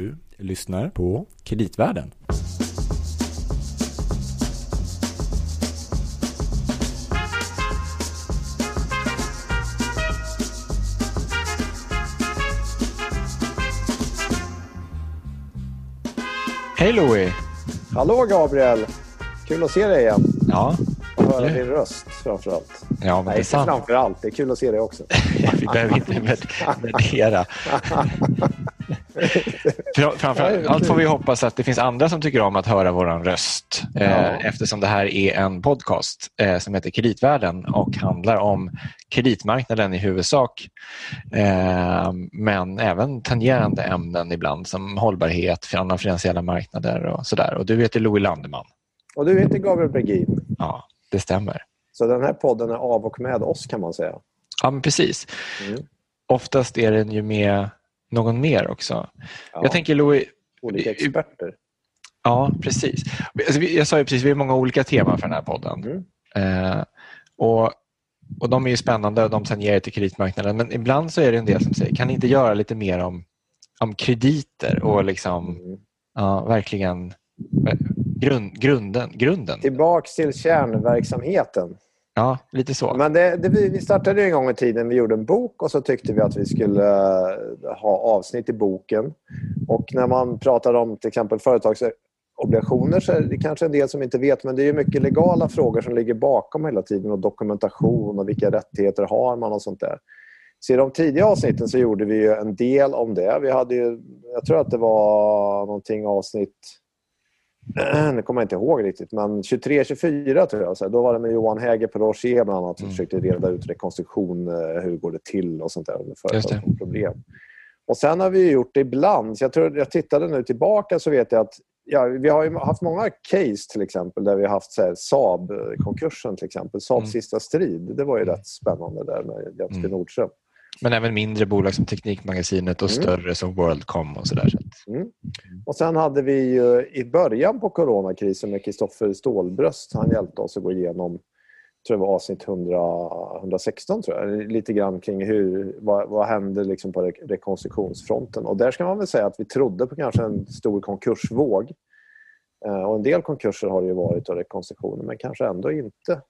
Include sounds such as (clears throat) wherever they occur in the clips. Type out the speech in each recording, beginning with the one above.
Du lyssnar på Kreditvärlden. Hej Louie! Hallå Gabriel! Kul att se dig igen. Ja, Och höra din röst framförallt. ja men Nej, det är sant. framförallt. Det är kul att se dig också. (laughs) Vi behöver inte (laughs) värdera. (laughs) Fram- Framför allt får vi hoppas att det finns andra som tycker om att höra vår röst Ja. eh, eftersom det här är en podcast eh, som heter Kreditvärlden och handlar om kreditmarknaden i huvudsak eh, men även tangerande ämnen ibland som hållbarhet, andra finansiella marknader och sådär. Och du heter Louis Landeman. Och du heter Gabriel Bergin. Ja, det stämmer. Så den här podden är av och med oss kan man säga. Ja, precis. Mm. Oftast är den ju med någon mer också. Ja, Jag tänker Louis, olika experter. Ja, precis. Alltså, jag sa ju precis, vi har många olika teman för den här podden. Mm. Eh, och, och De är ju spännande och de tangerar till kreditmarknaden. Men ibland så är det en del som säger, kan ni inte göra lite mer om, om krediter och liksom, Mm. ja, verkligen eh, grund, grunden? grunden. Tillbaks till kärnverksamheten. Ja, lite så. Men det, det, vi startade ju en gång i tiden. Vi gjorde en bok och så tyckte vi att vi skulle eh, ha avsnitt i boken. Och när man pratar om till exempel företagsobligationer så är det kanske en del som inte vet men det är ju mycket legala frågor som ligger bakom hela tiden och dokumentation och vilka rättigheter har man och sånt där. Så i de tidiga avsnitten så gjorde vi ju en del om det. Vi hade ju, jag tror att det var någonting avsnitt nu kommer jag inte ihåg riktigt, men 23-24 tror jag. Så då var det med Johan Häger på Rocher bland annat som Mm. försökte reda ut rekonstruktion, eh, hur går det till och sånt där. Det. företagsproblem. Och sen har vi gjort det ibland. Så jag, tror, jag tittade nu tillbaka så vet jag att ja, vi har ju haft många case till exempel där vi har haft Saab-konkursen till exempel. Saabs Mm. sista strid. Det var ju rätt spännande där med Jens Mm. Nordström. Men även mindre bolag som Teknikmagasinet och Mm. större som Worldcom och sådär. Så Mm. Och sen hade vi ju i början på coronakrisen med Kristoffer Stålbröst. Han hjälpte oss att gå igenom tror jag var avsnitt 100, 116 tror jag. Lite grann kring hur, vad, vad hände liksom på re- rekonstruktionsfronten. Och där ska man väl säga att vi trodde på kanske en stor konkursvåg. Eh, Och en del konkurser har det ju varit och rekonstruktioner men kanske ändå inte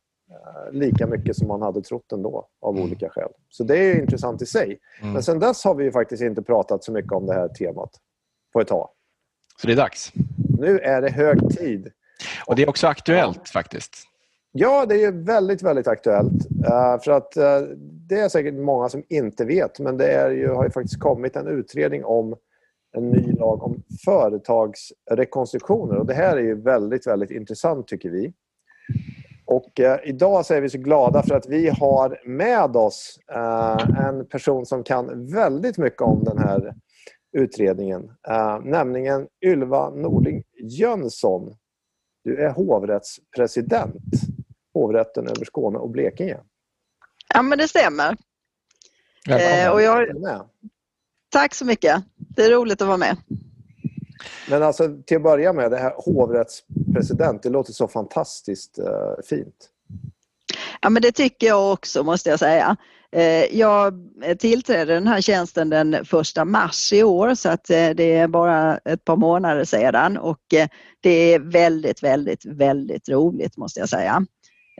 lika mycket som man hade trott ändå av Mm. olika skäl. Så det är ju intressant i sig. Mm. Men sen dess har vi ju faktiskt inte pratat så mycket om det här temat på ett tag. Så det är dags. Nu är det hög tid. Och det är också aktuellt faktiskt. Ja, det är väldigt, väldigt aktuellt. Eh, för att eh, Det är säkert många som inte vet, men det är ju, har ju faktiskt kommit en utredning om en ny lag om företagsrekonstruktioner. Och det här är ju väldigt, väldigt intressant tycker vi. Och eh, Idag så är vi så glada för att vi har med oss eh, en person som kan väldigt mycket om den här utredningen. Eh, nämligen Ylva Norling Jönsson. Du är hovrättspresident, hovrätten över Skåne och Blekinge. Ja, men det stämmer. Välkommen. Eh, och jag, tack så mycket. Det är roligt att vara med. Men alltså till att börja med, det här hovrättspresident, det låter så fantastiskt eh, fint. Ja, men det tycker jag också måste jag säga. Eh, jag tillträdde den här tjänsten den 1 mars i år så att eh, det är bara ett par månader sedan och eh, det är väldigt, väldigt, väldigt roligt måste jag säga.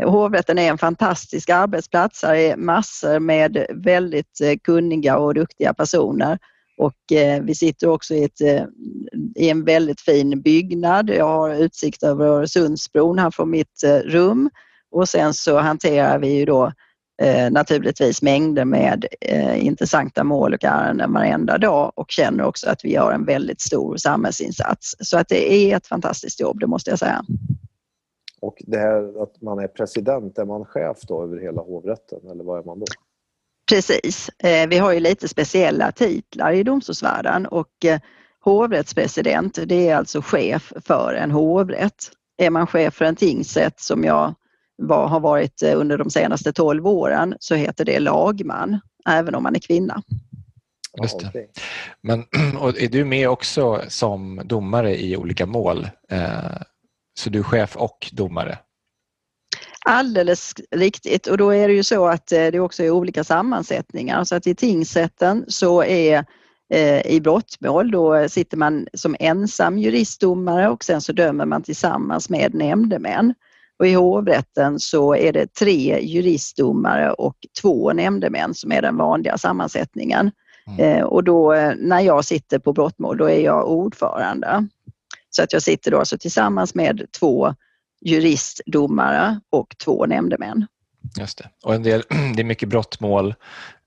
Hovrätten är en fantastisk arbetsplats. Här är massor med väldigt kunniga och duktiga personer och vi sitter också i, ett, i en väldigt fin byggnad. Jag har utsikt över Öresundsbron här från mitt eh, rum och sen så hanterar vi ju då eh, naturligtvis mängder med eh, intressanta mål och ärenden varenda dag och känner också att vi gör en väldigt stor samhällsinsats. Så att det är ett fantastiskt jobb, det måste jag säga. Och det här att man är president, är man chef då över hela hovrätten eller vad är man då? Precis. Vi har ju lite speciella titlar i domstolsvärlden och hovrättspresident, det är alltså chef för en hovrätt. Är man chef för en tingsrätt som jag var, har varit eh, under de senaste 12 åren så heter det lagman, även om man är kvinna. Just det. Men, (clears throat) och är du med också som domare i olika mål? Eh, så du är chef och domare? Alldeles riktigt och då är det ju så att eh, det också är olika sammansättningar så att i tingsrätten så är i brottmål. Då sitter man som ensam juristdomare och sen så dömer man tillsammans med nämndemän. Och I hovrätten så är det tre juristdomare och två nämndemän som är den vanliga sammansättningen. Mm. Och då när jag sitter på brottmål då är jag ordförande. Så att jag sitter då alltså tillsammans med två juristdomare och två nämndemän. Just det. Och en del, (clears throat) det är mycket brottmål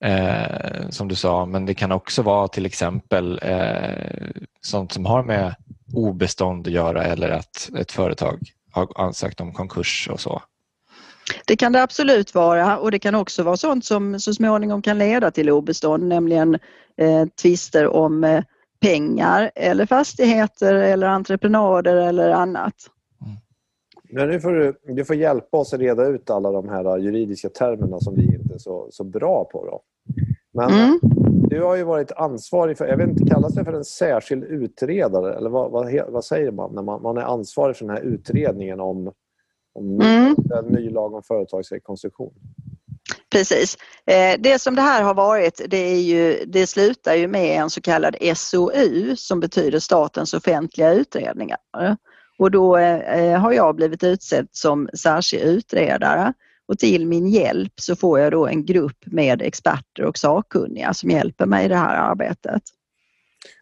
eh, som du sa men det kan också vara till exempel eh, sånt som har med obestånd att göra eller att ett företag har ansökt om konkurs och så. Det kan det absolut vara och det kan också vara sånt som så småningom kan leda till obestånd, nämligen eh, tvister om eh, pengar eller fastigheter eller entreprenader eller annat. Men nu får du, du får hjälpa oss att reda ut alla de här juridiska termerna som vi inte är så, så bra på. Då. Men mm. du har ju varit ansvarig för, jag vet inte, kallas det för en särskild utredare? Eller vad, vad, vad säger man när man, man, är ansvarig för den här utredningen om, om mm. en ny lag om företagsrekonstruktion? Precis. Eh, det som det här har varit, det, är ju, det slutar ju med en så kallad SOU som betyder Statens offentliga utredningar. Och då eh, har jag blivit utsedd som särskild utredare och till min hjälp så får jag då en grupp med experter och sakkunniga som hjälper mig i det här arbetet.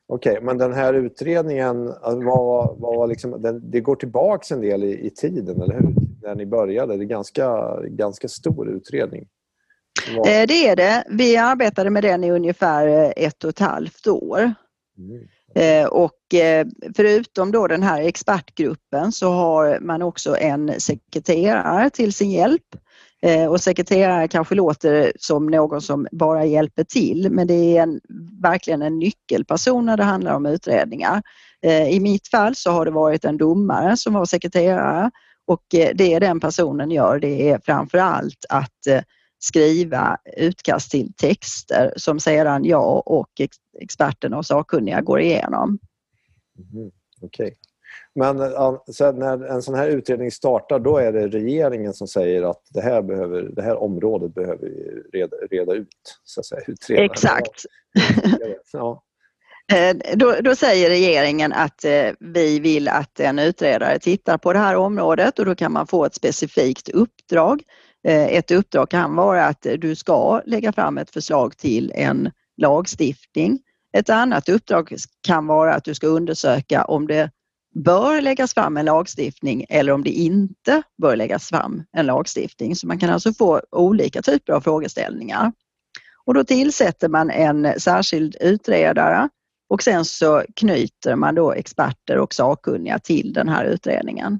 Okej, okay, men den här utredningen, var, var liksom, den, det går tillbaks en del i, i, tiden, eller hur? När ni började, det är ganska, ganska stor utredning. Var... Eh, det är det. Vi arbetade med den i ungefär eh, ett och ett halvt år. Mm. Eh, och eh, förutom då den här expertgruppen så har man också en sekreterare till sin hjälp. Eh, och sekreterare kanske låter som någon som bara hjälper till men det är en, verkligen en nyckelperson när det handlar om utredningar. I mitt fall så har det varit en domare som var sekreterare och det den personen gör det är framför allt att skriva utkast till texter som sedan jag och experterna och sakkunniga går igenom. Mm, Okej. Okay. Men sen när en sån här utredning startar då är det regeringen som säger att det här, behöver, det här området behöver vi reda, reda ut. Så att säga, utreda. Exakt. (laughs) ja. Eh, då, då, säger regeringen att eh, vi vill att en utredare tittar på det här området och då kan man få ett specifikt uppdrag Eh, ett uppdrag kan vara att eh, du ska lägga fram ett förslag till en lagstiftning. Ett annat uppdrag kan vara att du ska undersöka om det bör läggas fram en lagstiftning eller om det inte bör läggas fram en lagstiftning. Så man kan alltså få olika typer av frågeställningar. Och då tillsätter man en särskild utredare och sen så knyter man då experter och sakkunniga till den här utredningen.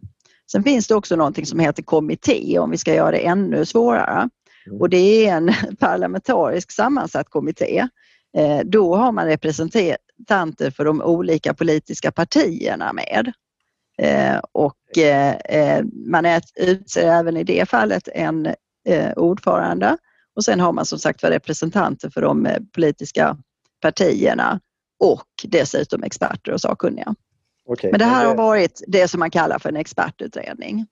Sen finns det också någonting som heter kommitté om vi ska göra det ännu svårare. Mm. Och det är en (laughs) parlamentariskt sammansatt kommitté. Eh, då har man representanter för de olika politiska partierna med. Eh, och eh, man utser även i det fallet en ordförande och sen har man som sagt representanter för de politiska partierna och dessutom experter och sakkunniga. Okay. Men det här har varit det som man kallar för en expertutredning.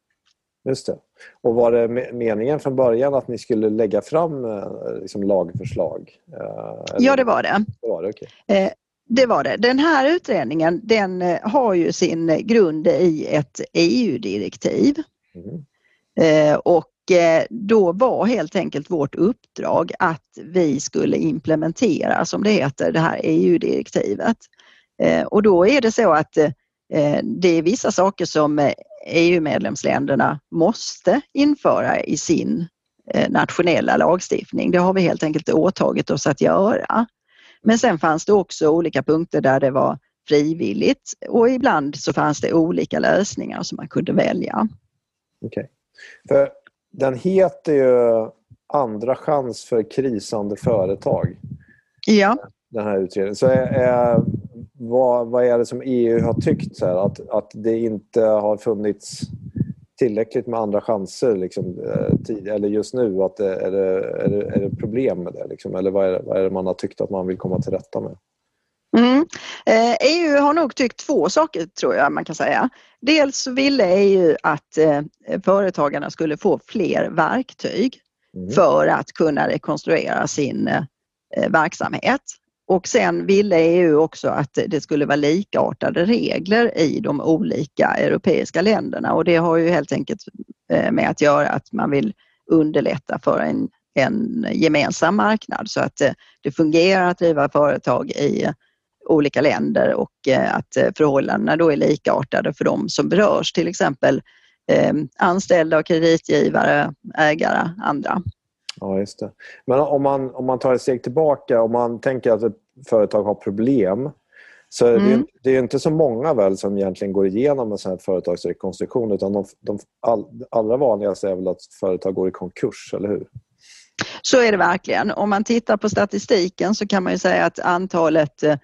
Just det. Och var det meningen från början att ni skulle lägga fram eh, liksom, lagförslag? Eh, eller? Ja, det var det. Det var det, okay. Eh, det var det. Den här utredningen den har ju sin grund i ett EU-direktiv. Mm. Och då var helt enkelt vårt uppdrag att vi skulle implementera, som det heter, det här EU-direktivet. Och då är det så att det är vissa saker som EU-medlemsländerna eh, e måste införa i sin eh, nationella lagstiftning. Det har vi helt enkelt åtagit oss att göra. Men sen fanns det också olika punkter där det var frivilligt och ibland så fanns det olika lösningar som man kunde välja. Okej. Okay. Den heter ju Andra chans för krisande företag. Ja. Den här utredningen. Så är, är, vad, vad är det som EU har tyckt? Så här, att, att det inte har funnits tillräckligt med andra chanser liksom, eh, tid, eller just nu? Att det, är, det, är, det, är det problem med det? Liksom? Eller vad är, det, vad är det man har tyckt att man vill komma till rätta med? Mm. Eh, EU har nog tyckt två saker tror jag man kan säga. Dels ville EU att eh, företagarna skulle få fler verktyg mm. för att kunna rekonstruera sin eh, verksamhet och sen ville EU också att det skulle vara likartade regler i de olika europeiska länderna och det har ju helt enkelt eh, med att göra att man vill underlätta för en, en gemensam marknad så att det, det fungerar att driva företag i olika länder och eh, att förhållandena då är likartade för de som berörs, till exempel anställda och kreditgivare, ägare, andra. Ja, just det. Men om man, om man tar ett steg tillbaka, om man tänker att ett företag har problem så mm. det, det, är inte så många väl som egentligen går igenom en sån här företagsrekonstruktion utan de, de all, allra vanligaste är väl att företag går i konkurs, eller hur? Så är det verkligen. Om man tittar på statistiken så kan man ju säga att antalet eh,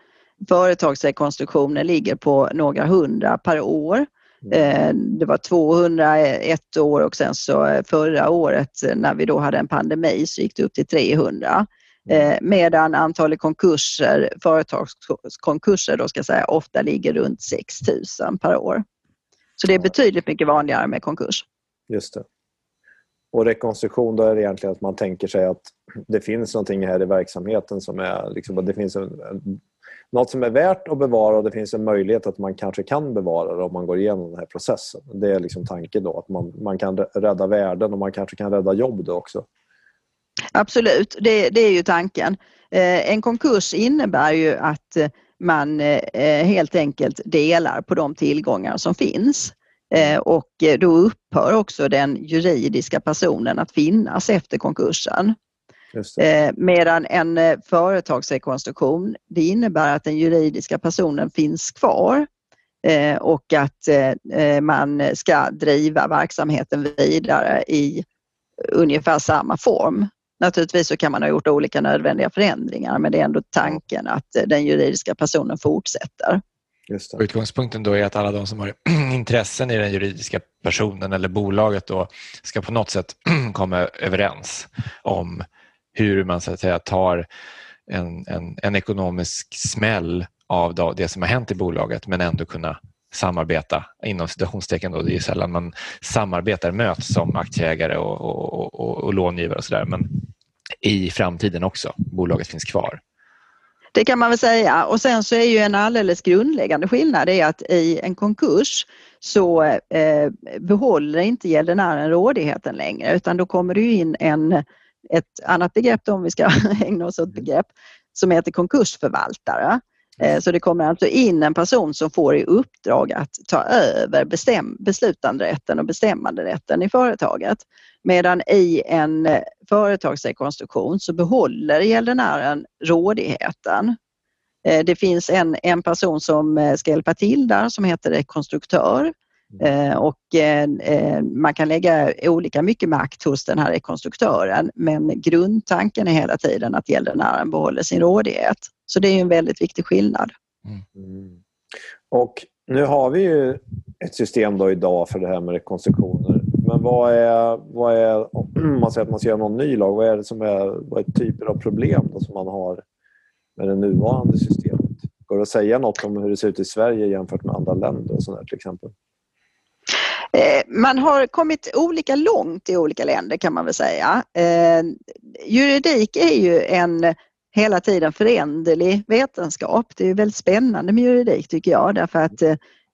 företagsrekonstruktioner ligger på några hundra per år. Eh, det var 200 ett år och sen så eh, förra året eh, när vi då hade en pandemi så gick det upp till 300. Medan antalet konkurser, företagskonkurser då ska jag säga, ofta ligger runt 6 000 per år. Så det är betydligt mycket vanligare med konkurs. Just det. Och rekonstruktion då är det egentligen att man tänker sig att det finns någonting här i verksamheten som är liksom, det finns en, något som är värt att bevara och det finns en möjlighet att man kanske kan bevara det om man går igenom den här processen. Det är liksom tanken då, att man, man kan rädda värden och man kanske kan rädda jobb då också. Absolut, det, det är ju tanken. Eh, en konkurs innebär ju att eh, man eh, helt enkelt delar på de tillgångar som finns. Och då upphör också den juridiska personen att finnas efter konkursen. Eh, medan en eh, företagsrekonstruktion det innebär att den juridiska personen finns kvar eh, och att eh, man ska driva verksamheten vidare i ungefär samma form. Naturligtvis så kan man ha gjort olika nödvändiga förändringar men det är ändå tanken att den juridiska personen fortsätter. Just det. Utgångspunkten då är att alla de som har (clears throat) intressen i den juridiska personen eller bolaget då ska på något sätt (clears throat) komma överens om hur man så att säga tar en, en, en ekonomisk smäll av det som har hänt i bolaget men ändå kunna samarbeta inom citationstecken. Då. Det är ju sällan man samarbetar, möts som aktieägare och, och, och, och långivare och sådär men i framtiden också. Bolaget finns kvar. Det kan man väl säga och sen så är ju en alldeles grundläggande skillnad är att i en konkurs så eh, behåller inte gäldenären rådigheten längre utan då kommer det in en ett annat begrepp då, om vi ska (laughs) ägna oss åt begrepp som heter konkursförvaltare. Eh, så det kommer alltså in en person som får i uppdrag att ta över bestäm beslutanderätten och bestämmanderätten i företaget. Medan i en eh, företagsrekonstruktion så behåller gäldenären rådigheten. Eh, det finns en, en person som ska hjälpa till där som heter rekonstruktör Eh, och eh, man kan lägga olika mycket makt hos den här rekonstruktören men grundtanken är hela tiden att gäldenären behåller sin rådighet. Så det är en väldigt viktig skillnad. Mm. Och nu har vi ju ett system då idag för det här med rekonstruktioner. Men vad är, vad är om man säger att man ska göra någon ny lag, vad är det som är, vad är typer av problem som man har med det nuvarande systemet? Går det att säga något om hur det ser ut i Sverige jämfört med andra länder och sådär, till exempel? Eh, man har kommit olika långt i olika länder kan man väl säga. Eh, juridik är ju en hela tiden föränderlig vetenskap. Det är väldigt spännande med juridik tycker jag därför att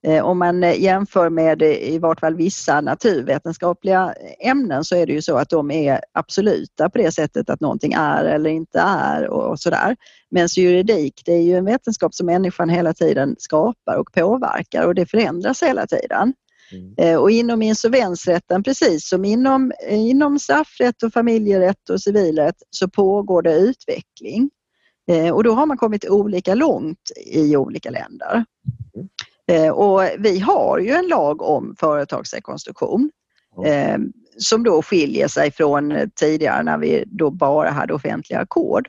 eh, om man jämför med i vart fall vissa naturvetenskapliga ämnen så är det ju så att de är absoluta på det sättet att någonting är eller inte är och sådär. Medan juridik det är ju en vetenskap som människan hela tiden skapar och påverkar och det förändras hela tiden. Mm. Eh, och inom insolvensrätten, precis som inom, inom straffrätt och familjerätt och civilrätt, så pågår det utveckling. Eh, och då har man kommit olika långt i olika länder. Mm. Eh, och vi har ju en lag om företagsrekonstruktion mm. som då skiljer sig från tidigare när vi då bara hade offentliga ackord.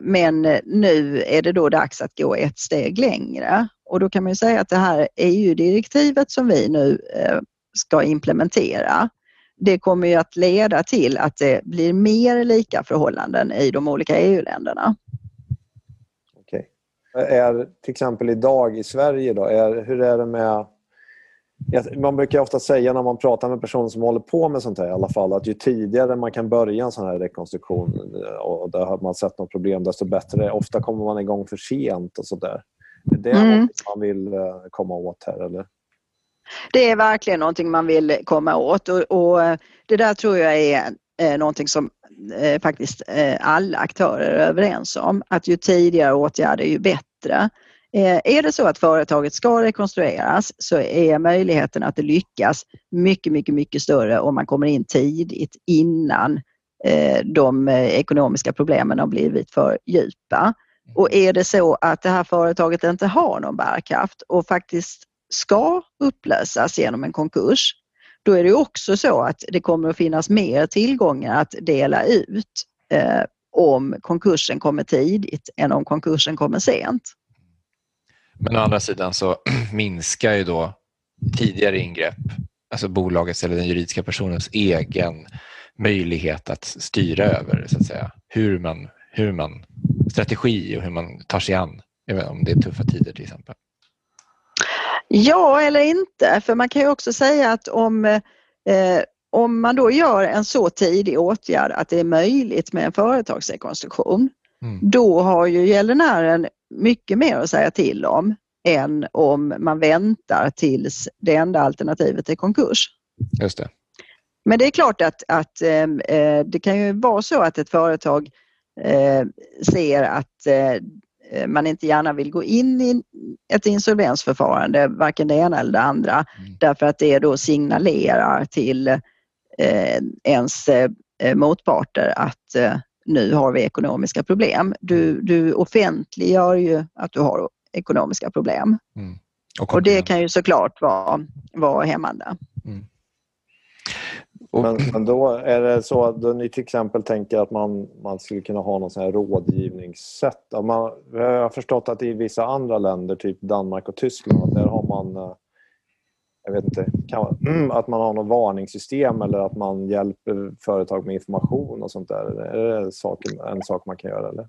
Men nu är det då dags att gå ett steg längre och då kan man säga att det här EU-direktivet som vi nu eh, ska implementera, det kommer ju att leda till att det blir mer lika förhållanden i de olika EU-länderna. Okej. Är till exempel idag i Sverige, då, är, hur är det med man brukar ofta säga när man pratar med personer som håller på med sånt här i alla fall att ju tidigare man kan börja en sån här rekonstruktion eh, och där har man sett något problem desto bättre. Ofta kommer man igång för sent och sådär. Är det mm. något man vill eh, komma åt här eller? Det är verkligen någonting man vill komma åt och, och eh, det där tror jag är eh, någonting som eh, faktiskt eh, alla aktörer är överens om. Att ju tidigare åtgärder ju bättre. Är det så att företaget ska rekonstrueras så är möjligheten att det lyckas mycket, mycket, mycket större om man kommer in tidigt innan de ekonomiska problemen har blivit för djupa. Och är det så att det här företaget inte har någon bärkraft och faktiskt ska upplösas genom en konkurs, då är det också så att det kommer att finnas mer tillgångar att dela ut eh, om konkursen kommer tidigt än om konkursen kommer sent. Men å andra sidan så (clears throat) minskar ju då tidigare ingrepp, alltså bolagets eller den juridiska personens egen möjlighet att styra över så att säga, hur man, hur man strategi och hur man tar sig an om det är tuffa tider till exempel. Ja eller inte, för man kan ju också säga att om, eh, om man då gör en så tidig åtgärd att det är möjligt med en företagsrekonstruktion, mm. då har ju gäldenären mycket mer att säga till om än om man väntar tills det enda alternativet är konkurs. Just det. Men det är klart att, att eh, eh det kan ju vara så att ett företag ser att eh, Eh, man inte gärna vill gå in i ett insolvensförfarande, varken det ena eller det andra, mm. därför att det då signalerar till eh, ens eh, motparter att eh, nu har vi ekonomiska problem. Du, mm. du offentliggör ju att du har ekonomiska problem. Mm. Och, och, det kan ju såklart vara, vara hämmande. Mm. Men, men, då är det så att ni till exempel tänker att man, man skulle kunna ha någon sån här rådgivningssätt. Man, jag har förstått att i vissa andra länder, typ Danmark och Tyskland, där har man eh, jag vet inte, kan, att man har något varningssystem eller att man hjälper företag med information och sånt där. Är det saken, en sak man kan göra? Eller?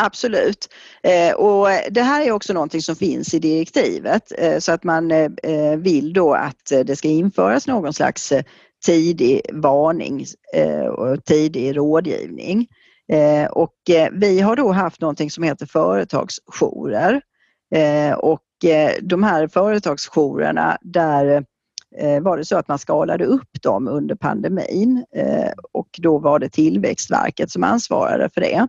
Absolut. Eh, och det här är också någonting som finns i direktivet eh, så att man eh, vill då att det ska införas någon slags tidig varning eh, och tidig rådgivning. Eh, och eh, vi har då haft någonting som heter företagsjourer. Och de här företagsjourerna där var det så att man skalade upp dem under pandemin och då var det Tillväxtverket som ansvarade för det.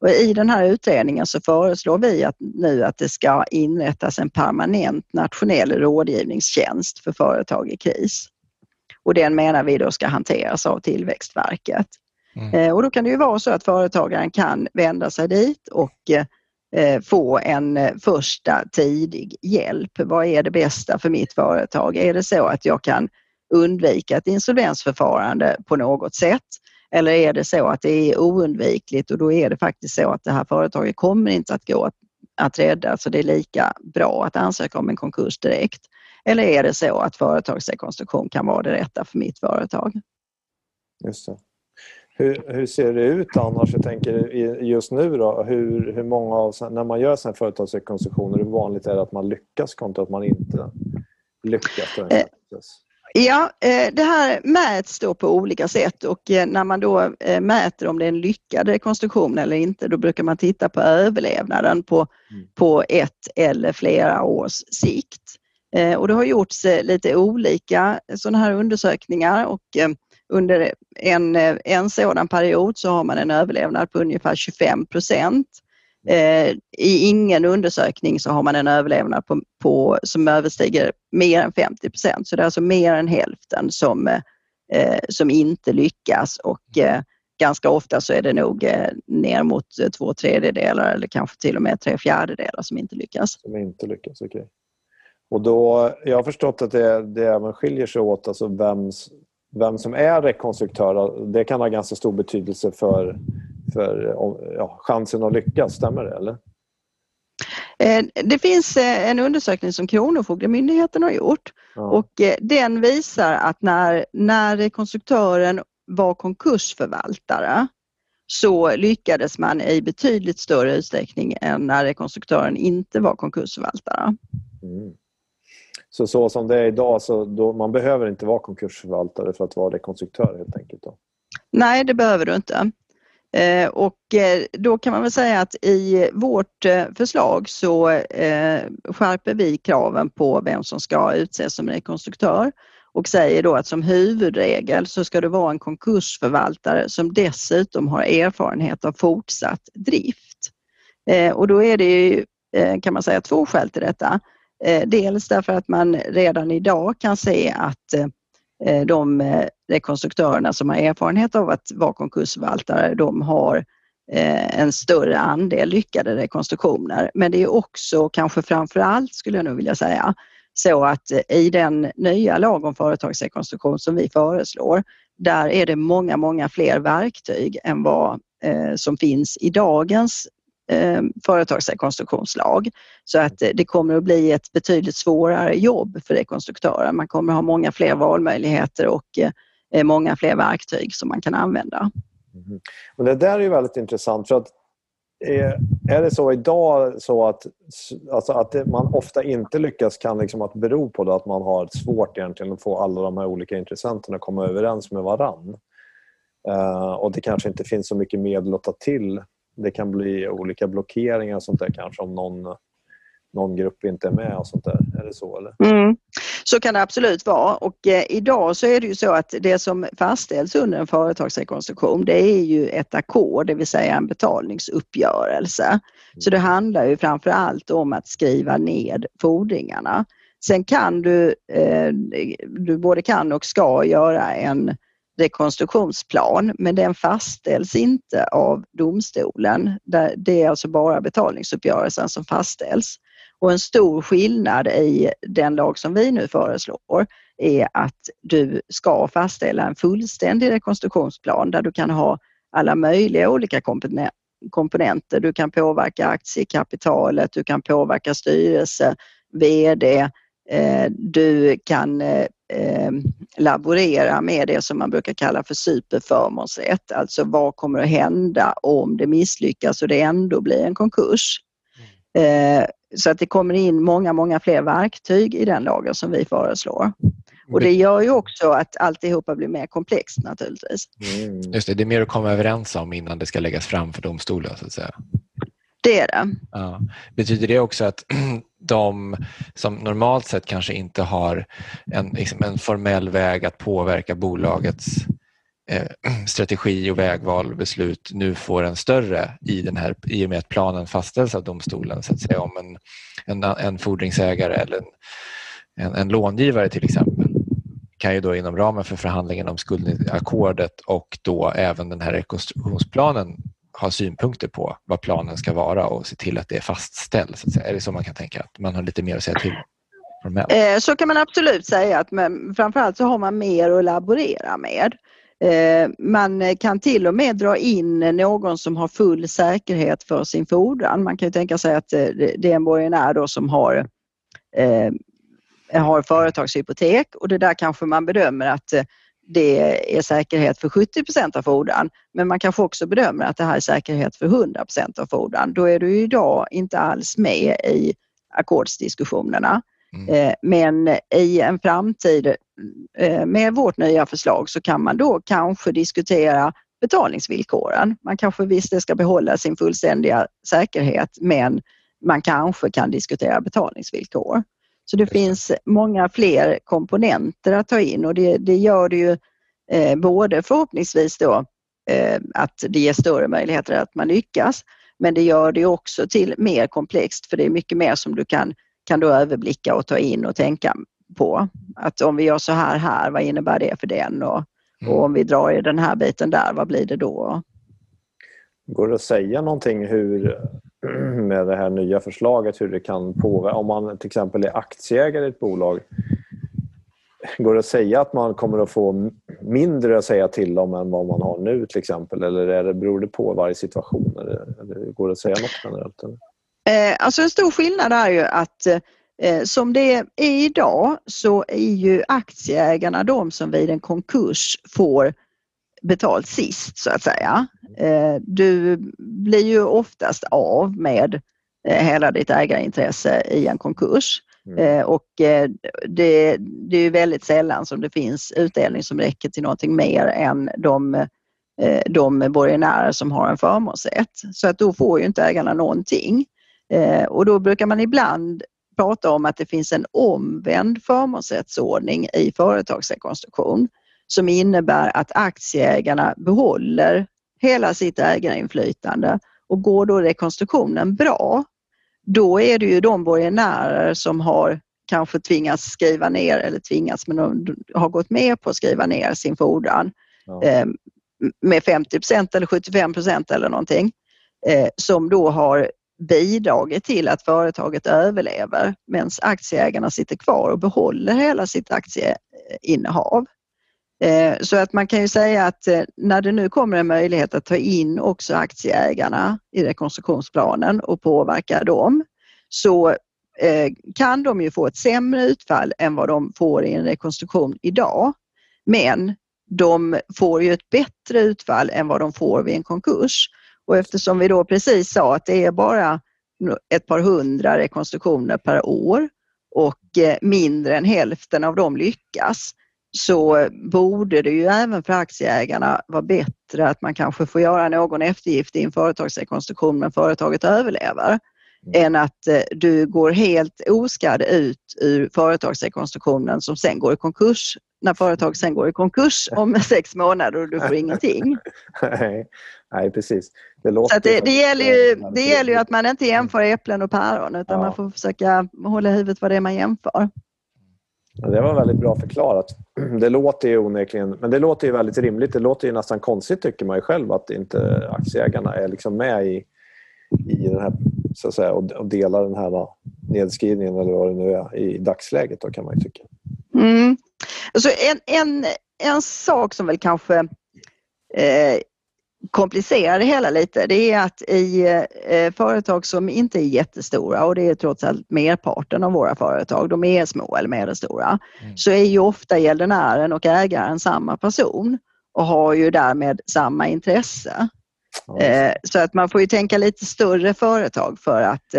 Och I den här utredningen så föreslår vi att nu att det ska inrättas en permanent nationell rådgivningstjänst för företag i kris och den menar vi då ska hanteras av Tillväxtverket. Mm. Eh, och då kan det ju vara så att företagaren kan vända sig dit och eh, få en eh, första tidig hjälp. Vad är det bästa för mitt företag? Är det så att jag kan undvika ett insolvensförfarande på något sätt? Eller är det så att det är oundvikligt och då är det faktiskt så att det här företaget kommer inte att gå att, att rädda så det är lika bra att ansöka om en konkurs direkt. Eller är det så att företagsrekonstruktion kan vara det rätta för mitt företag? Just det. Hur, hur ser det ut annars? Jag tänker just nu då, hur, hur många av, när man gör sådana företagsrekonstruktioner, hur vanligt är det att man lyckas kontra att man inte lyckas? Eh, ja, eh, det här mäts då på olika sätt och eh, när man då mäter om det är en lyckad rekonstruktion eller inte, då brukar man titta på överlevnaden på, mm. på ett eller flera års sikt. Eh, och det har gjorts eh, lite olika sådana här undersökningar och eh, under en, en sådan period så har man en överlevnad på ungefär 25 procent. I ingen undersökning så har man en överlevnad på, på, som överstiger mer än 50 procent. Så det är alltså mer än hälften som, som inte lyckas och ganska ofta så är det nog ner mot två tredjedelar eller kanske till och med tre fjärdedelar som inte lyckas. Som inte lyckas, okej. Okay. Och då, jag har förstått att det, det även skiljer sig åt alltså vem, vem som är rekonstruktör. Det kan ha ganska stor betydelse för, för ja, chansen att lyckas. Stämmer det? Eller? Eh, det finns eh, en undersökning som Kronofogdemyndigheten har gjort ja. och eh, den visar att när, när rekonstruktören var konkursförvaltare så lyckades man i betydligt större utsträckning än när rekonstruktören inte var konkursförvaltare. Mm. Så, så som det är idag, så då, man behöver inte vara konkursförvaltare för att vara rekonstruktör helt enkelt. Då. Nej, det behöver du inte. Eh, och eh, då kan man väl säga att i vårt eh, förslag så eh, skärper vi kraven på vem som ska utses som rekonstruktör och säger då att som huvudregel så ska det vara en konkursförvaltare som dessutom har erfarenhet av fortsatt drift. Eh, och då är det ju, eh, kan man säga två skäl till detta. Eh, dels därför att man redan idag kan se att eh, de eh, rekonstruktörerna som har erfarenhet av att vara konkursförvaltare, de har en större andel lyckade rekonstruktioner. Men det är också, kanske framför allt skulle jag nog vilja säga, så att i den nya lag om företagsrekonstruktion som vi föreslår, där är det många, många fler verktyg än vad som finns i dagens eh, företagsrekonstruktionslag. Så att eh, det kommer att bli ett betydligt svårare jobb för rekonstruktörer. Man kommer att ha många fler valmöjligheter och eh, många fler verktyg som man kan använda. Mm-hmm. Mm. Och det där är ju väldigt intressant för att eh, är det så idag så att, alltså att man ofta inte lyckas kan liksom att bero på att man har svårt egentligen att få alla de här olika intressenterna att komma överens med varann. Uh, och det kanske inte finns så mycket medel att ta till det kan bli olika blockeringar och sånt där kanske om någon, någon grupp inte är med och sånt där. Är det så eller? Mm. Så kan det absolut vara och eh, idag så är det ju så att det som fastställs under en företagsrekonstruktion det är ju ett ackord, det vill säga en betalningsuppgörelse. Mm. Så det handlar ju framför allt om att skriva ned fordringarna. Sen kan du, eh, du både kan och ska göra en rekonstruktionsplan men den fastställs inte av domstolen. Det är alltså bara betalningsuppgörelsen som fastställs. Och en stor skillnad i den lag som vi nu föreslår är att du ska fastställa en fullständig rekonstruktionsplan där du kan ha alla möjliga olika komponenter. Du kan påverka aktiekapitalet, du kan påverka styrelse, VD, eh, du kan eh, eh, laborera med det som man brukar kalla för superförmånsrätt. Alltså vad kommer att hända om det misslyckas och det ändå blir en konkurs. Eh, så att det kommer in många, många fler verktyg i den lagen som vi föreslår. Och det gör ju också att alltihopa blir mer komplext naturligtvis. Mm. Just det, det är mer att komma överens om innan det ska läggas fram för domstolen så att säga. Det är det. Ja. Betyder det också att (clears throat) de som normalt sett kanske inte har en, liksom en formell väg att påverka bolagets eh, (clears throat) strategi och vägval och beslut nu får en större i, den här, i och med att planen fastställs av domstolen. Så att säga, om en, en, en fordringsägare eller en, en, en långivare till exempel kan ju då inom ramen för förhandlingen om skuldackordet och då även den här rekonstruktionsplanen ha synpunkter på vad planen ska vara och se till att det är fastställt. Så är det så man kan tänka? Att man har lite mer att säga till formellt? Eh, så kan man absolut säga att men framförallt så har man mer att laborera med. Eh, man kan till och med dra in någon som har full säkerhet för sin fordran. Man kan ju tänka sig att eh, det är en borgenär då som har, har företagshypotek och det där kanske man bedömer att det är säkerhet för 70% av fordran. Men man kanske också bedömer att det här är säkerhet för 100% av fordran. Då är du idag inte alls med i ackordsdiskussionerna. Mm. Eh, men i en framtid eh, med vårt nya förslag så kan man då kanske diskutera betalningsvillkoren. Man kanske visst ska behålla sin fullständiga säkerhet men man kanske kan diskutera betalningsvillkor. Så det finns många fler komponenter att ta in och det, det gör det ju eh, både förhoppningsvis då eh, att det ger större möjligheter att man lyckas men det gör det också till mer komplext för det är mycket mer som du kan, kan då överblicka och ta in och tänka på. Att om vi gör så här här, vad innebär det för den? Och, mm. och om vi drar i den här biten där, vad blir det då? Går det att säga någonting hur med det här nya förslaget hur det kan påverka. Om man till exempel är aktieägare i ett bolag Går det att säga att man kommer att få mindre att säga till om än vad man har nu till exempel? Eller är det, beror det på varje situation? Eller, eller går det att säga något generellt? Eller? Alltså en stor skillnad är ju att eh, som det är idag så är ju aktieägarna de som vid en konkurs får betalt sist så att säga. Eh, du blir ju oftast av med eh, hela ditt ägarintresse i en konkurs. Mm. Och det, det är väldigt sällan som det finns utdelning som räcker till någonting mer än de, de borgenärer som har en förmånsrätt. Så att då får ju inte ägarna någonting. Och då brukar man ibland prata om att det finns en omvänd förmånsrättsordning i företagsrekonstruktion som innebär att aktieägarna behåller hela sitt ägarinflytande och går då rekonstruktionen bra, då är det ju de borgenärer som har kanske tvingats skriva ner eller tvingats men de har gått med på att skriva ner sin fordran ja. eh, med 50% eller 75% eller någonting eh, som då har bidragit till att företaget överlever medan aktieägarna sitter kvar och behåller hela sitt aktieinnehav. Eh, så att man kan ju säga att eh, när det nu kommer en möjlighet att ta in också aktieägarna i rekonstruktionsplanen och påverka dem så eh, kan de ju få ett sämre utfall än vad de får i en rekonstruktion idag. Men de får ju ett bättre utfall än vad de får vid en konkurs. Och eftersom vi då precis sa att det är bara ett par hundra rekonstruktioner per år och mindre än hälften av dem lyckas så borde det ju även för aktieägarna vara bättre att man kanske får göra någon eftergift i en företagsrekonstruktion men företaget överlever mm. än att eh, du går helt oskadd ut ur företagsrekonstruktionen som sen går i konkurs när företag sen går i konkurs om (laughs) sex månader och du får ingenting. nej, nej, precis. Det, låter det, det, gäller ju, det gäller ju att man inte jämför äpplen och päron utan ja. man får försöka hålla i huvudet vad det är man jämför. Det var väldigt bra förklarat. (clears throat) Det låter ju onekligen, men det låter ju väldigt rimligt. Det låter ju nästan konstigt tycker man ju själv att inte aktieägarna är liksom med i, i den här, så att säga, och, och delar den här nedskrivningen eller vad det nu är i dagsläget då kan man ju tycka. Mm. Alltså en, en, en sak som väl kanske eh, komplicerar det hela lite det är att i eh, företag som inte är jättestora och det är trots allt merparten av våra företag, de är små eller medelstora, mm. så är ju ofta gäldenären och ägaren samma person och har ju därmed samma intresse. Mm. så att man får ju tänka lite större företag för att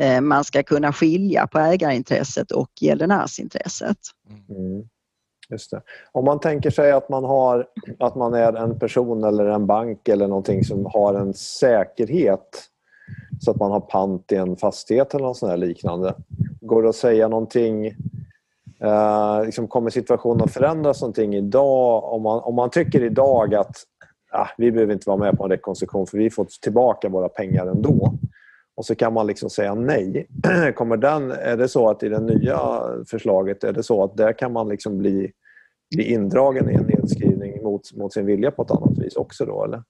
eh, man ska kunna skilja på ägarintresset och gäldenärsintresset. Mm. Just det. Om man tänker sig att man, har, att man är en person eller en bank eller någonting som har en säkerhet så att man har pant i en fastighet eller något sånt liknande. Går det att säga någonting eh, liksom kommer situationen att förändras någonting idag? Om man, om man tycker idag att ah, vi behöver inte vara med på en rekonstruktion för vi får tillbaka våra pengar ändå. Och så kan man liksom säga nej. (clears throat) Kommer den, är det så att i det nya förslaget är det så att där kan man liksom bli bli indragen i en nedskrivning mot, mot sin vilja på ett annat vis också då eller?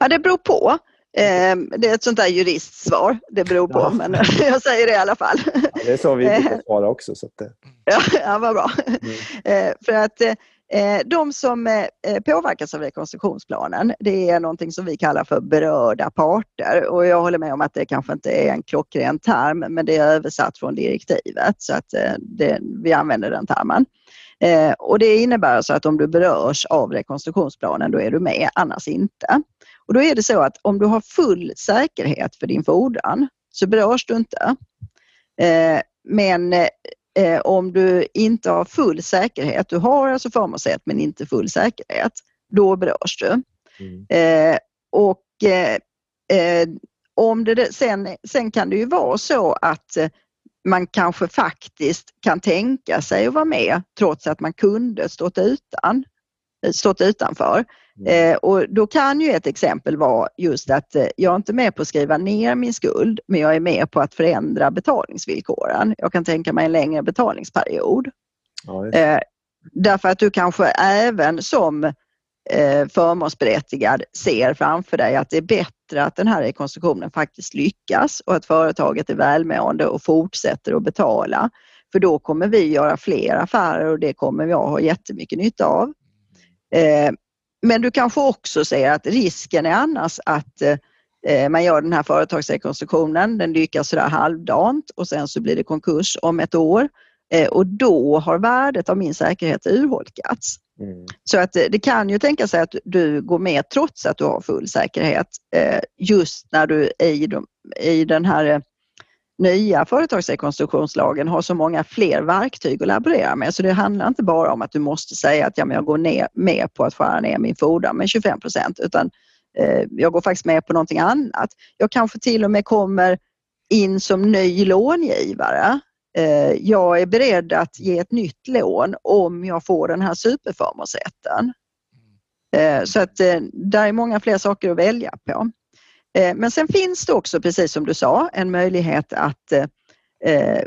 Ja det beror på. Ehm, det är ett sånt där juristsvar. Det beror på, ja. men (laughs) jag säger det i alla fall. Ja, det är så vi brukar svara också. Så det... ja, (laughs) ja, vad bra. Mm. Ehm, för att eh, Eh, de som eh, eh, påverkas av rekonstruktionsplanen, det är någonting som vi kallar för berörda parter. Och jag håller med om att det kanske inte är en klockren term, men det är översatt från direktivet så att det, vi använder den termen. Och det innebär alltså att om du berörs av rekonstruktionsplanen, då är du med, annars inte. Och då är det så att om du har full säkerhet för din fordran så berörs du inte. Men eh, om du inte har full säkerhet, du har alltså förmånsrätt men inte full säkerhet, då berörs du. Mm. Eh, och eh, eh, om det sen, sen kan det ju vara så att man kanske faktiskt kan tänka sig att vara med trots att man kunde stått, utan, stått utanför. Mm. Eh, och då kan ju ett exempel vara just att eh, jag är inte med på att skriva ner min skuld men jag är med på att förändra betalningsvillkoren. Jag kan tänka mig en längre betalningsperiod. Ja, eh, därför att du kanske även som eh, förmånsberättigad ser framför dig att det är bättre att den här rekonstruktionen faktiskt lyckas och att företaget är välmående och fortsätter att betala. För då kommer vi göra fler affärer och det kommer jag ha jättemycket nytta av. Eh, men du kanske också ser att risken är annars att eh, man gör den här företagsrekonstruktionen, den lyckas sådär halvdant och sen så blir det konkurs om ett år eh, och då har värdet av min säkerhet urholkats. Mm. Så att det kan ju tänka sig att du går med trots att du har full säkerhet just när du är i, de, i den här nya företagsrekonstruktionslagen har så många fler verktyg att laborera med. Så det handlar inte bara om att du måste säga att ja, men jag går ner, med på att skära ner min fordran med 25 procent utan eh, jag går faktiskt med på någonting annat. Jag kanske till och med kommer in som ny långivare. Eh, jag är beredd att ge ett nytt lån om jag får den här superförmånsrätten. Eh, så att eh, där är många fler saker att välja på. Eh, men sen finns det också, precis som du sa, en möjlighet att eh,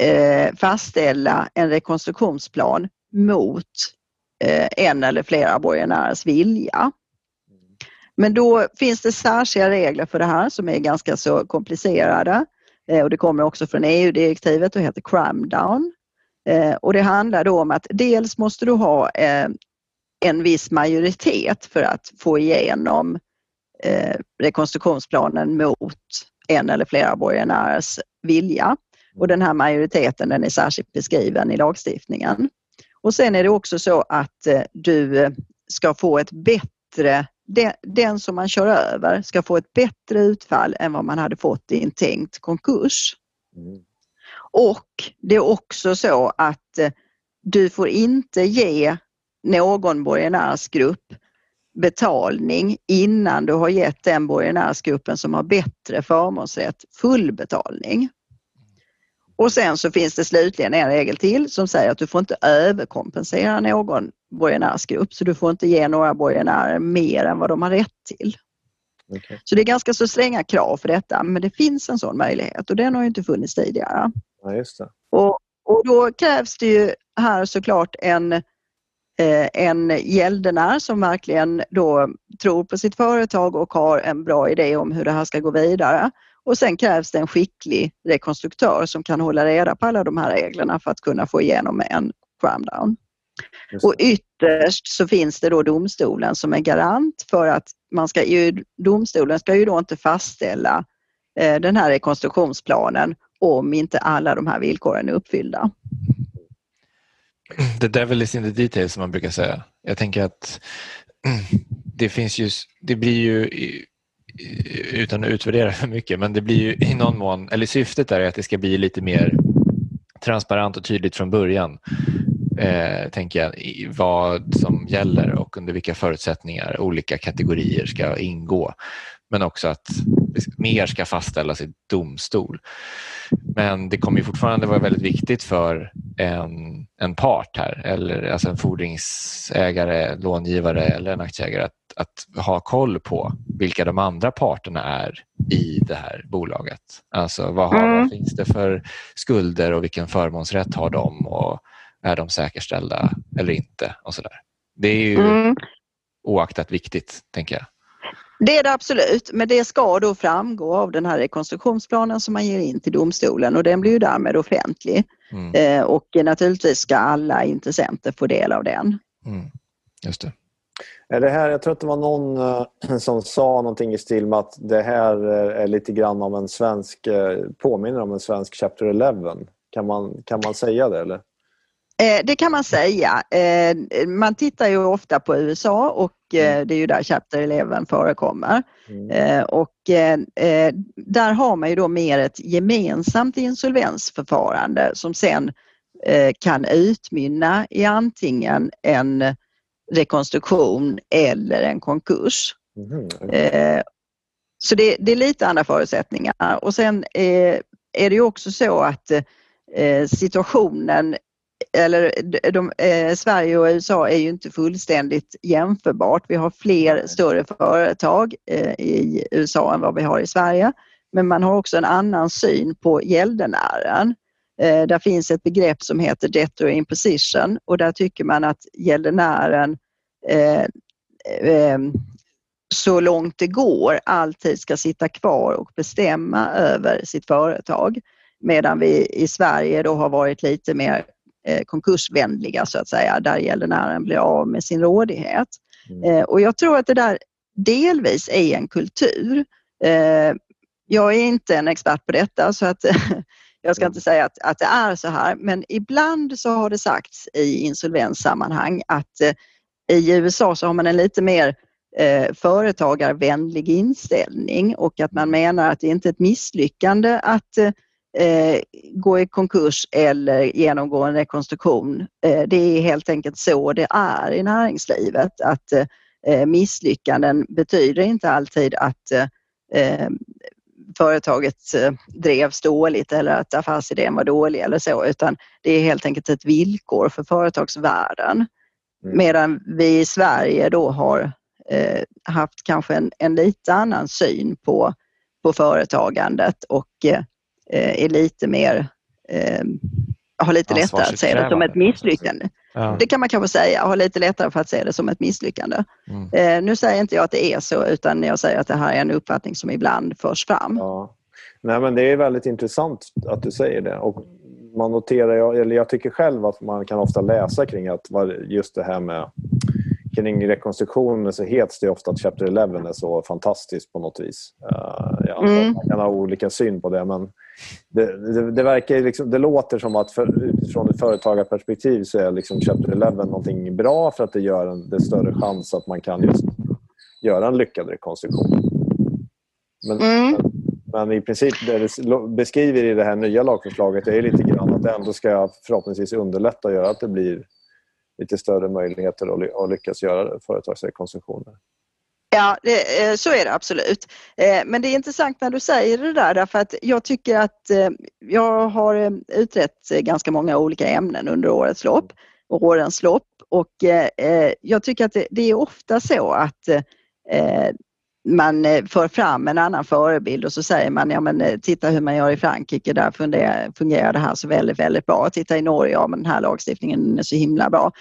eh, fastställa en rekonstruktionsplan mot en eller flera borgenärers vilja. Men då finns det särskilda regler för det här som är ganska så komplicerade och det kommer också från EU-direktivet och heter Cramdown. Och det handlar då om att dels måste du ha en viss majoritet för att få igenom eh, rekonstruktionsplanen mot en eller flera borgenärers vilja. Och den här majoriteten den är särskilt beskriven i lagstiftningen. Och sen är det också så att eh, du ska få ett bättre, den som man kör över ska få ett bättre utfall än vad man hade fått i en tänkt konkurs. Mm. Och det är också så att eh, du får inte ge någon borgenärsgrupp betalning innan du har gett den borgenärsgruppen som har bättre förmånsrätt full betalning. Och sen så finns det slutligen en regel till som säger att du får inte överkompensera någon borgenärsgrupp så du får inte ge några borgenärer mer än vad de har rätt till. Okay. Så det är ganska så stränga krav för detta men det finns en sån möjlighet och den har inte funnits tidigare. Ja, just det. Och, och då krävs det ju här såklart en en gäldenär som verkligen då tror på sitt företag och har en bra idé om hur det här ska gå vidare. Och sen krävs det en skicklig rekonstruktör som kan hålla reda på alla de här reglerna för att kunna få igenom en down. Och ytterst så finns det då domstolen som är garant för att man ska ju, domstolen ska ju då inte fastställa eh, den här rekonstruktionsplanen om inte alla de här villkoren är uppfyllda. (clears throat) The devil is in the details som man brukar säga. Jag tänker att (clears throat) det finns ju, det blir ju utan att utvärdera för mycket, men det blir ju i någon mån, eller syftet är att det ska bli lite mer transparent och tydligt från början, eh, tänker jag, vad som gäller och under vilka förutsättningar olika kategorier ska ingå. Men också att mer ska fastställas i domstol. Men det kommer fortfarande vara väldigt viktigt för en, en part här, eller alltså en fordringsägare, långivare eller en aktieägare att, att ha koll på vilka de andra parterna är i det här bolaget. Alltså vad, har, mm. vad finns det för skulder och vilken förmånsrätt har de och är de säkerställda eller inte och sådär. Det är ju mm. oaktat viktigt, tänker jag. Det är det absolut, men det ska då framgå av den här rekonstruktionsplanen som man ger in till domstolen och den blir ju därmed offentlig. Mm. Eh, och naturligtvis ska alla intressenter få del av den. Mm. Just det. Är det här, jag tror att det var någon uh, som sa någonting i stil med att det här är lite grann om en svensk, uh, påminner om en svensk Chapter 11. Kan man, kan man säga det eller? Eh, det kan man säga. Eh, man tittar ju ofta på USA och eh, mm. det är ju där Chapter 11 förekommer. Mm. Och där har man ju då mer ett gemensamt insolvensförfarande som sen kan utmynna i antingen en rekonstruktion eller en konkurs. Mm. Så det, det, är lite andra förutsättningar och sen är det ju också så att situationen eller de, eh, Sverige och USA är ju inte fullständigt jämförbart. Vi har fler större företag eh, i USA än vad vi har i Sverige. Men man har också en annan syn på gäldenären. Eh, där finns ett begrepp som heter debtor in position och där tycker man att gäldenären eh, eh, så långt det går alltid ska sitta kvar och bestämma över sitt företag. Medan vi i Sverige då har varit lite mer konkursvänliga så att säga, där gäldenären blir av med sin rådighet. Mm. Eh, och jag tror att det där delvis är en kultur. Eh, jag är inte en expert på detta så att (laughs) jag ska inte säga att, att det är så här, men ibland så har det sagts i insolvenssammanhang att i USA så har man en lite mer eh, företagarvänlig inställning och att man menar att det inte är ett misslyckande att eh, gå i konkurs eller genomgå en rekonstruktion. Eh, det är helt enkelt så det är i näringslivet att eh, misslyckanden betyder inte alltid att eh, företaget eh, drevs dåligt eller att affärsidén var dålig eller så utan det är helt enkelt ett villkor för företagsvärlden. Mm. Medan vi i Sverige då har eh, haft kanske en, en lite annan syn på, på företagandet och eh, är lite mer eh, har lite lättare att se det som ett misslyckande. Ja. Det kan man kanske säga, har lite lättare för att se det som ett misslyckande. Mm. Eh, nu säger inte jag att det är så utan jag säger att det här är en uppfattning som ibland förs fram. Ja. Nej, men det är väldigt intressant att du säger det. Och man noterar, eller jag tycker själv att man kan ofta läsa kring att just det här med kring rekonstruktionen så heter det ofta att Chapter 11 är så fantastiskt på något vis. Uh, mm. Man kan ha olika syn på det men det, det, det verkar liksom, det låter som att för, utifrån ett företagarperspektiv så är liksom Chapter 11 någonting bra för att det gör en det större chans att man kan just göra en lyckad rekonstruktion. Men, mm. men, i princip det du beskriver i det här nya lagförslaget är lite grann att det ändå ska förhoppningsvis underlätta och göra att det blir lite större möjligheter att lyckas göra företagsrekonstruktioner. Ja, det, eh, så är det absolut. Eh, men det är intressant när du säger det där därför att jag tycker att eh, jag har utrett ganska många olika ämnen under årets lopp och årens lopp och jag tycker att det är ofta så att man för fram en annan förebild och så säger man ja men titta hur man gör i Frankrike, där fungerar, det här så väldigt, väldigt bra. Titta i Norge, ja men den här lagstiftningen är så himla bra.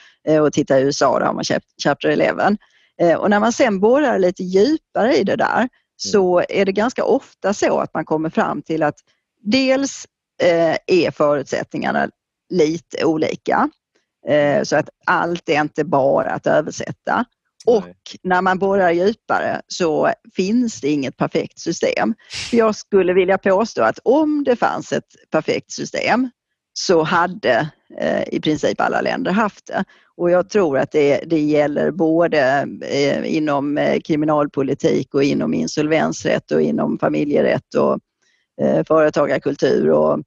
Och titta i USA, där har man Chapter 11. Eh, och när man sen borrar lite djupare i det där mm. så är det ganska ofta så att man kommer fram till att dels eh, är förutsättningarna lite olika. Eh, så att allt är inte bara att översätta. Och när man borrar djupare så finns det inget perfekt system. Jag skulle vilja påstå att om det fanns ett perfekt system så hade eh, i princip alla länder haft det. Och jag tror att det, det gäller både eh, inom eh, kriminalpolitik och inom insolvensrätt och inom familjerätt och eh, företagarkultur och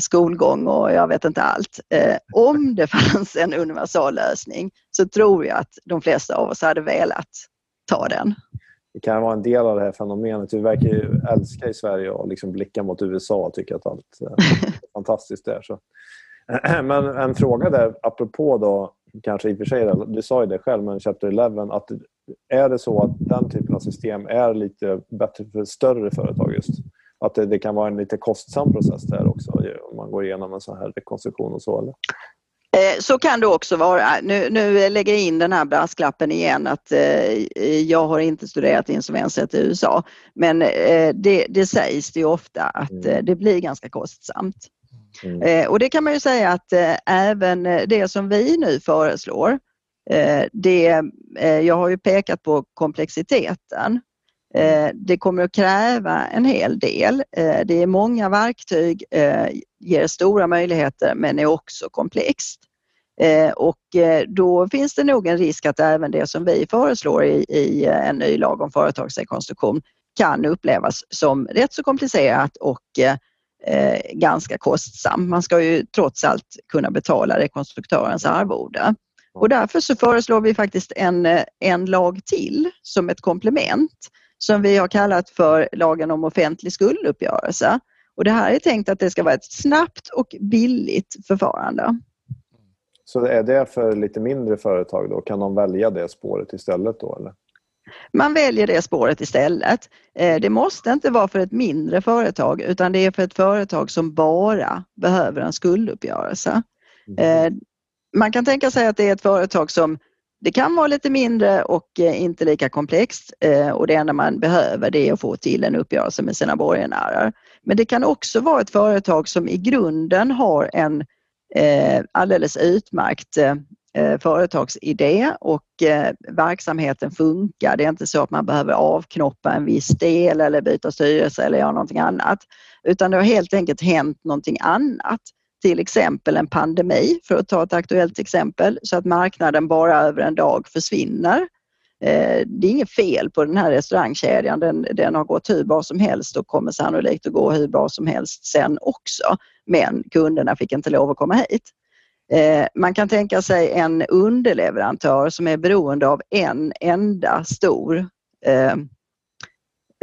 skolgång och jag vet inte allt. Eh, om (laughs) det fanns en universallösning så tror jag att de flesta av oss hade velat ta den. Det kan vara en del av det här fenomenet. Vi verkar ju älska i Sverige att liksom blicka mot USA och tycka att allt (laughs) är fantastiskt där. Så. (clears throat) Men en fråga där, apropå då, kanske i och för sig, du sa ju det själv, men Chapter 11, att är det så att den typen av system är lite bättre för större företag just? Att det, det kan vara en lite kostsam process där också om man går igenom en sån här rekonstruktion och så? Eller? Eh, så kan det också vara. Nu, nu lägger jag in den här brasklappen igen att eh, jag har inte studerat insolvensrätt i USA. Men eh, det, det sägs det ofta att mm. Eh, det blir ganska kostsamt. Mm. Eh, och det kan man ju säga att eh, även det som vi nu föreslår, det, jag har ju pekat på komplexiteten. Mm. Eh, det kommer att kräva en hel del. Eh, det är många verktyg, eh, ger stora möjligheter men är också komplext. Och då finns det nog en risk att även det som vi föreslår i, i en ny lag om företagsrekonstruktion kan upplevas som rätt så komplicerat och eh, ganska kostsamt. Man ska ju trots allt kunna betala rekonstruktörens arvode. Och därför så föreslår vi faktiskt en, en lag till som ett komplement som vi har kallat för lagen om offentlig skulduppgörelse. Och det här är tänkt att det ska vara ett snabbt och billigt förfarande. Så är det för lite mindre företag då? Kan de välja det spåret istället då? Eller? Man väljer det spåret istället. Eh, det måste inte vara för ett mindre företag utan det är för ett företag som bara behöver en skulduppgörelse. Mm. Eh, man kan tänka sig att det är ett företag som det kan vara lite mindre och eh, inte lika komplext eh, och det enda man behöver det är att få till en uppgörelse med sina borgenärer. Men det kan också vara ett företag som i grunden har en eh, alldeles utmärkt företagsidé och verksamheten funkar. Det är inte så att man behöver avknoppa en viss del eller byta styrelse eller göra någonting annat. Utan det har helt enkelt hänt någonting annat. Till exempel en pandemi, för att ta ett aktuellt exempel, så att marknaden bara över en dag försvinner. Eh, det är inget fel på den här restaurangkedjan. Den, den har gått hur bra som helst och kommer sannolikt att gå hur bra som helst sen också. Men kunderna fick inte lov att komma hit. Eh, man kan tänka sig en underleverantör som är beroende av en enda stor eh,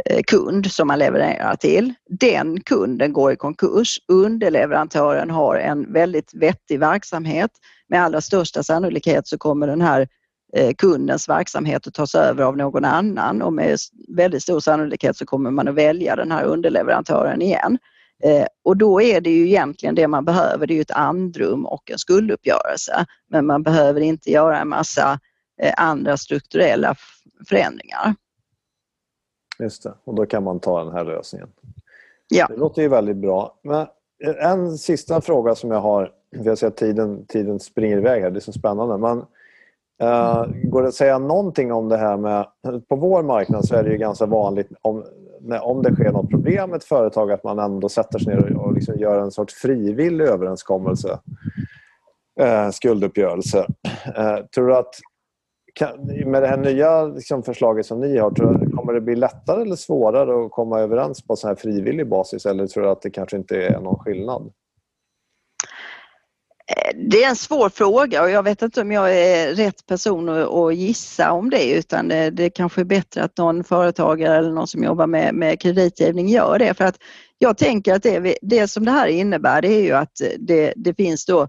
Eh, kund som man levererar till. Den kunden går i konkurs. Underleverantören har en väldigt vettig verksamhet. Med allra största sannolikhet så kommer den här eh, kundens verksamhet att tas över av någon annan och med väldigt stor sannolikhet så kommer man att välja den här underleverantören igen. Eh, och då är det ju egentligen det man behöver, det är ju ett andrum och en skulduppgörelse. Men man behöver inte göra en massa andra strukturella förändringar. Just det, och då kan man ta den här lösningen. Ja. Det låter ju väldigt bra. Men en sista fråga som jag har, jag ser att tiden, tiden springer iväg här, det är så spännande. Men Uh, går det att säga någonting om det här med... På vår marknad så är det ju ganska vanligt om, när, om det sker något problem med ett företag att man ändå sätter sig ner och, och liksom gör en sorts frivillig överenskommelse. Uh, skulduppgörelse. Uh, tror du att kan, med det här nya liksom, förslaget som ni har, tror kommer det bli lättare eller svårare att komma överens på sån här frivillig basis eller tror du att det kanske inte är någon skillnad? Eh, det är en svår fråga och jag vet inte om jag är rätt person att gissa om det utan det, det kanske är bättre att någon företagare eller någon som jobbar med, med kreditgivning gör det. För att jag tänker att det, det som det här innebär det är ju att det, det finns då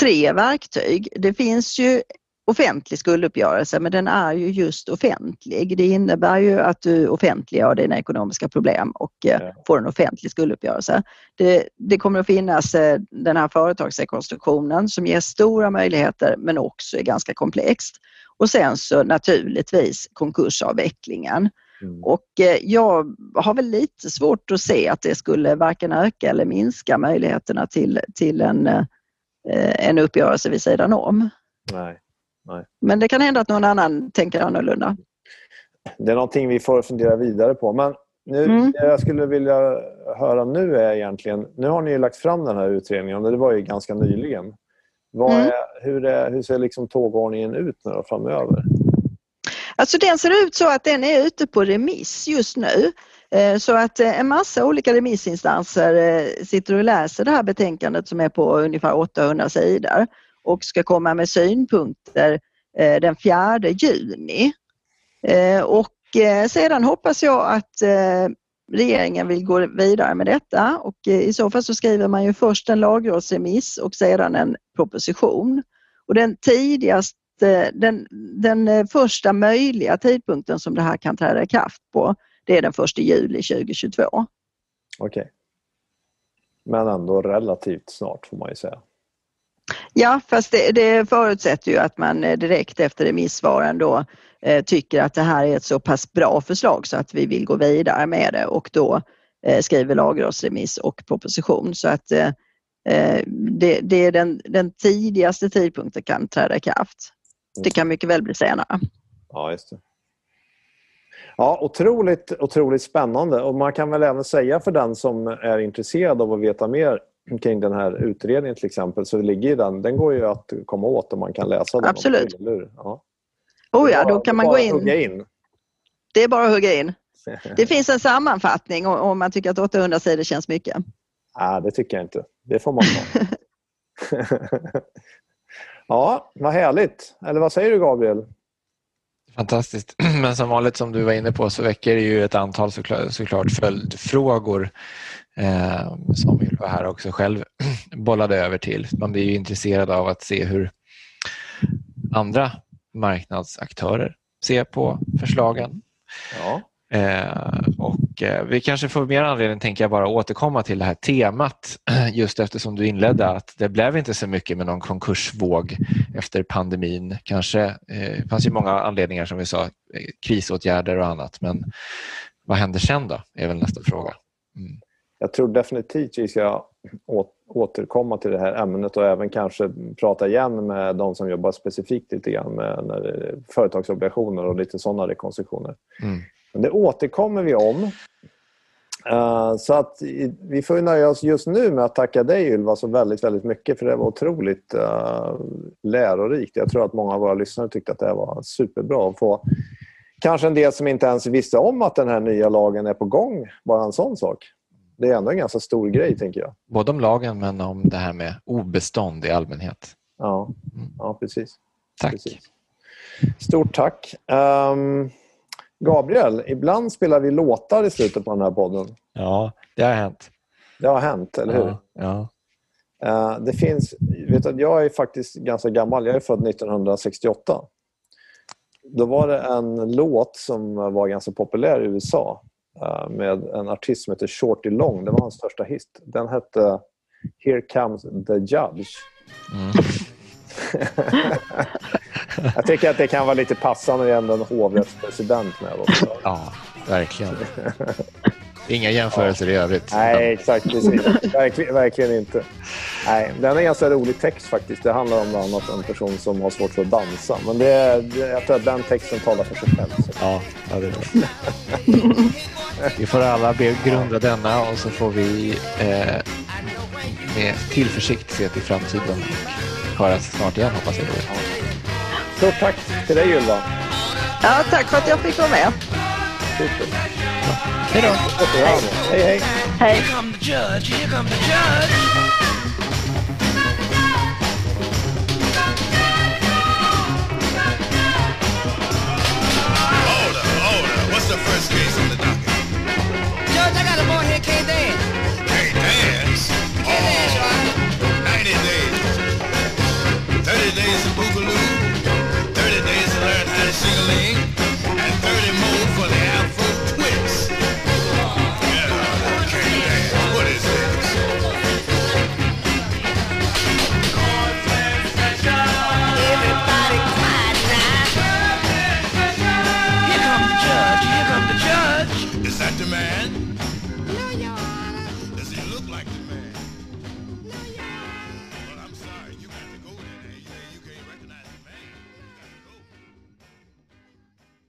tre verktyg. Det finns ju offentlig skulduppgörelse men den är ju just offentlig. Det innebär ju att du offentliggör dina ekonomiska problem och eh, ja. får en offentlig skulduppgörelse. Det, det, kommer att finnas eh, den här företagsrekonstruktionen som ger stora möjligheter men också är ganska komplext. Och sen så naturligtvis konkursavvecklingen. Mm. Och eh, jag har väl lite svårt att se att det skulle varken öka eller minska möjligheterna till, till en, en uppgörelse vid sidan om. Nej. Nej. Men det kan hända att någon annan tänker annorlunda. Det är någonting vi får fundera vidare på. Men nu, mm. det jag skulle vilja höra nu är egentligen... Nu har ni lagt fram den här utredningen och det var ju ganska nyligen. Mm. är, hur, är, hur ser liksom tågordningen ut nu framöver? Alltså den ser ut så att den är ute på remiss just nu. Eh, så att eh, en massa olika remissinstanser eh, sitter och läser det här betänkandet som är på ungefär 800 sidor och ska komma med synpunkter eh, den 4 juni. Eh, och eh, sedan hoppas jag att regeringen vill gå vidare med detta och i så fall så skriver man ju först en lagrådsremiss och sedan en proposition. Och den tidigaste, den, den första möjliga tidpunkten som det här kan träda i kraft på det är den 1 juli 2022. Okej. Okay. Men ändå relativt snart får man ju säga. Ja, fast det, det förutsätter ju att man eh, direkt efter remissvaren då eh, tycker att det här är ett så pass bra förslag så att vi vill gå vidare med det och då eh, skriver lagrådsremiss och proposition. Så att eh, eh det, det, är den, den tidigaste tidpunkten kan träda i kraft. Det kan mycket väl bli senare. Ja, just det. Ja, otroligt, otroligt spännande och man kan väl även säga för den som är intresserad av att veta mer kring den här utredningen till exempel så ligger den, den går ju att komma åt om man kan läsa den. Absolut. Ja. Oh ja, då kan man gå in. in. Det är bara att hugga in. (laughs) Det finns en sammanfattning om man tycker att 800 sidor känns mycket. Nej, det tycker jag inte. Det får man ta. (laughs) (laughs) ja, vad härligt. Eller vad säger du Gabriel? Fantastiskt. (clears throat) Men som vanligt som du var inne på så väcker det ju ett antal såklart, såklart följdfrågor som Ylva här också själv (clears throat) bollade över till. Man blir ju intresserad av att se hur andra marknadsaktörer ser på förslagen. Ja. Eh, och eh, Vi kanske får mer anledning, tänker jag, bara återkomma till det här temat (clears throat) just eftersom du inledde att det blev inte så mycket med någon konkursvåg efter pandemin. Kanske eh, fanns ju många anledningar som vi sa, eh, krisåtgärder och annat, men vad händer sen då? är väl nästa fråga. Mm jag tror definitivt vi ska återkomma till det här ämnet och även kanske prata igen med de som jobbar specifikt lite grann med företagsobligationer och lite sådana rekonstruktioner. Mm. Men det återkommer vi om. Uh, så att vi får nöja oss just nu med att tacka dig Ylva så väldigt, väldigt mycket för det var otroligt uh, lärorikt. Jag tror att många av våra lyssnare tyckte att det var superbra att få kanske en del som inte ens visste om att den här nya lagen är på gång, bara en sån sak. Det är ändå en ganska stor grej, tänker jag. Både om lagen men om det här med obestånd i allmänhet. Ja, mm. ja precis. Tack. Precis. Stort tack. Um, Gabriel, ibland spelar vi låtar i slutet på den här podden. Ja, det har hänt. Det har hänt, eller hur? Ja. ja. Uh, det finns, vet du, jag är faktiskt ganska gammal. Jag är född 1968. Då var det en låt som var ganska populär i USA med en artist som heter Shorty Long. Det var hans största hit. Den hette Here comes the judge. Mm. (laughs) jag tycker att det kan vara lite passande det är ändå en hovrättspresident med också. Ja, verkligen. (laughs) Inga jämförelser ja. i övrigt. Nej, exakt. Precis. Verkligen, verkligen, inte. Nej, den är en ganska rolig text faktiskt. Det handlar om bland annat en person som har svårt för att dansa. Men det, det, jag tror att den texten talar för sig själv. Så. Ja, ja, det är det. (laughs) vi får alla begrunda denna och så får vi eh, med tillförsikt se till framtiden höras snart igen hoppas jag. Stort tack till dig Ylva. Ja, tack för att jag fick vara med. Hey, hey. Hey, hey. Hey. Here come the judge. Here come the judge. Judge, I got a boy here can't dance. Can't dance? Can't oh.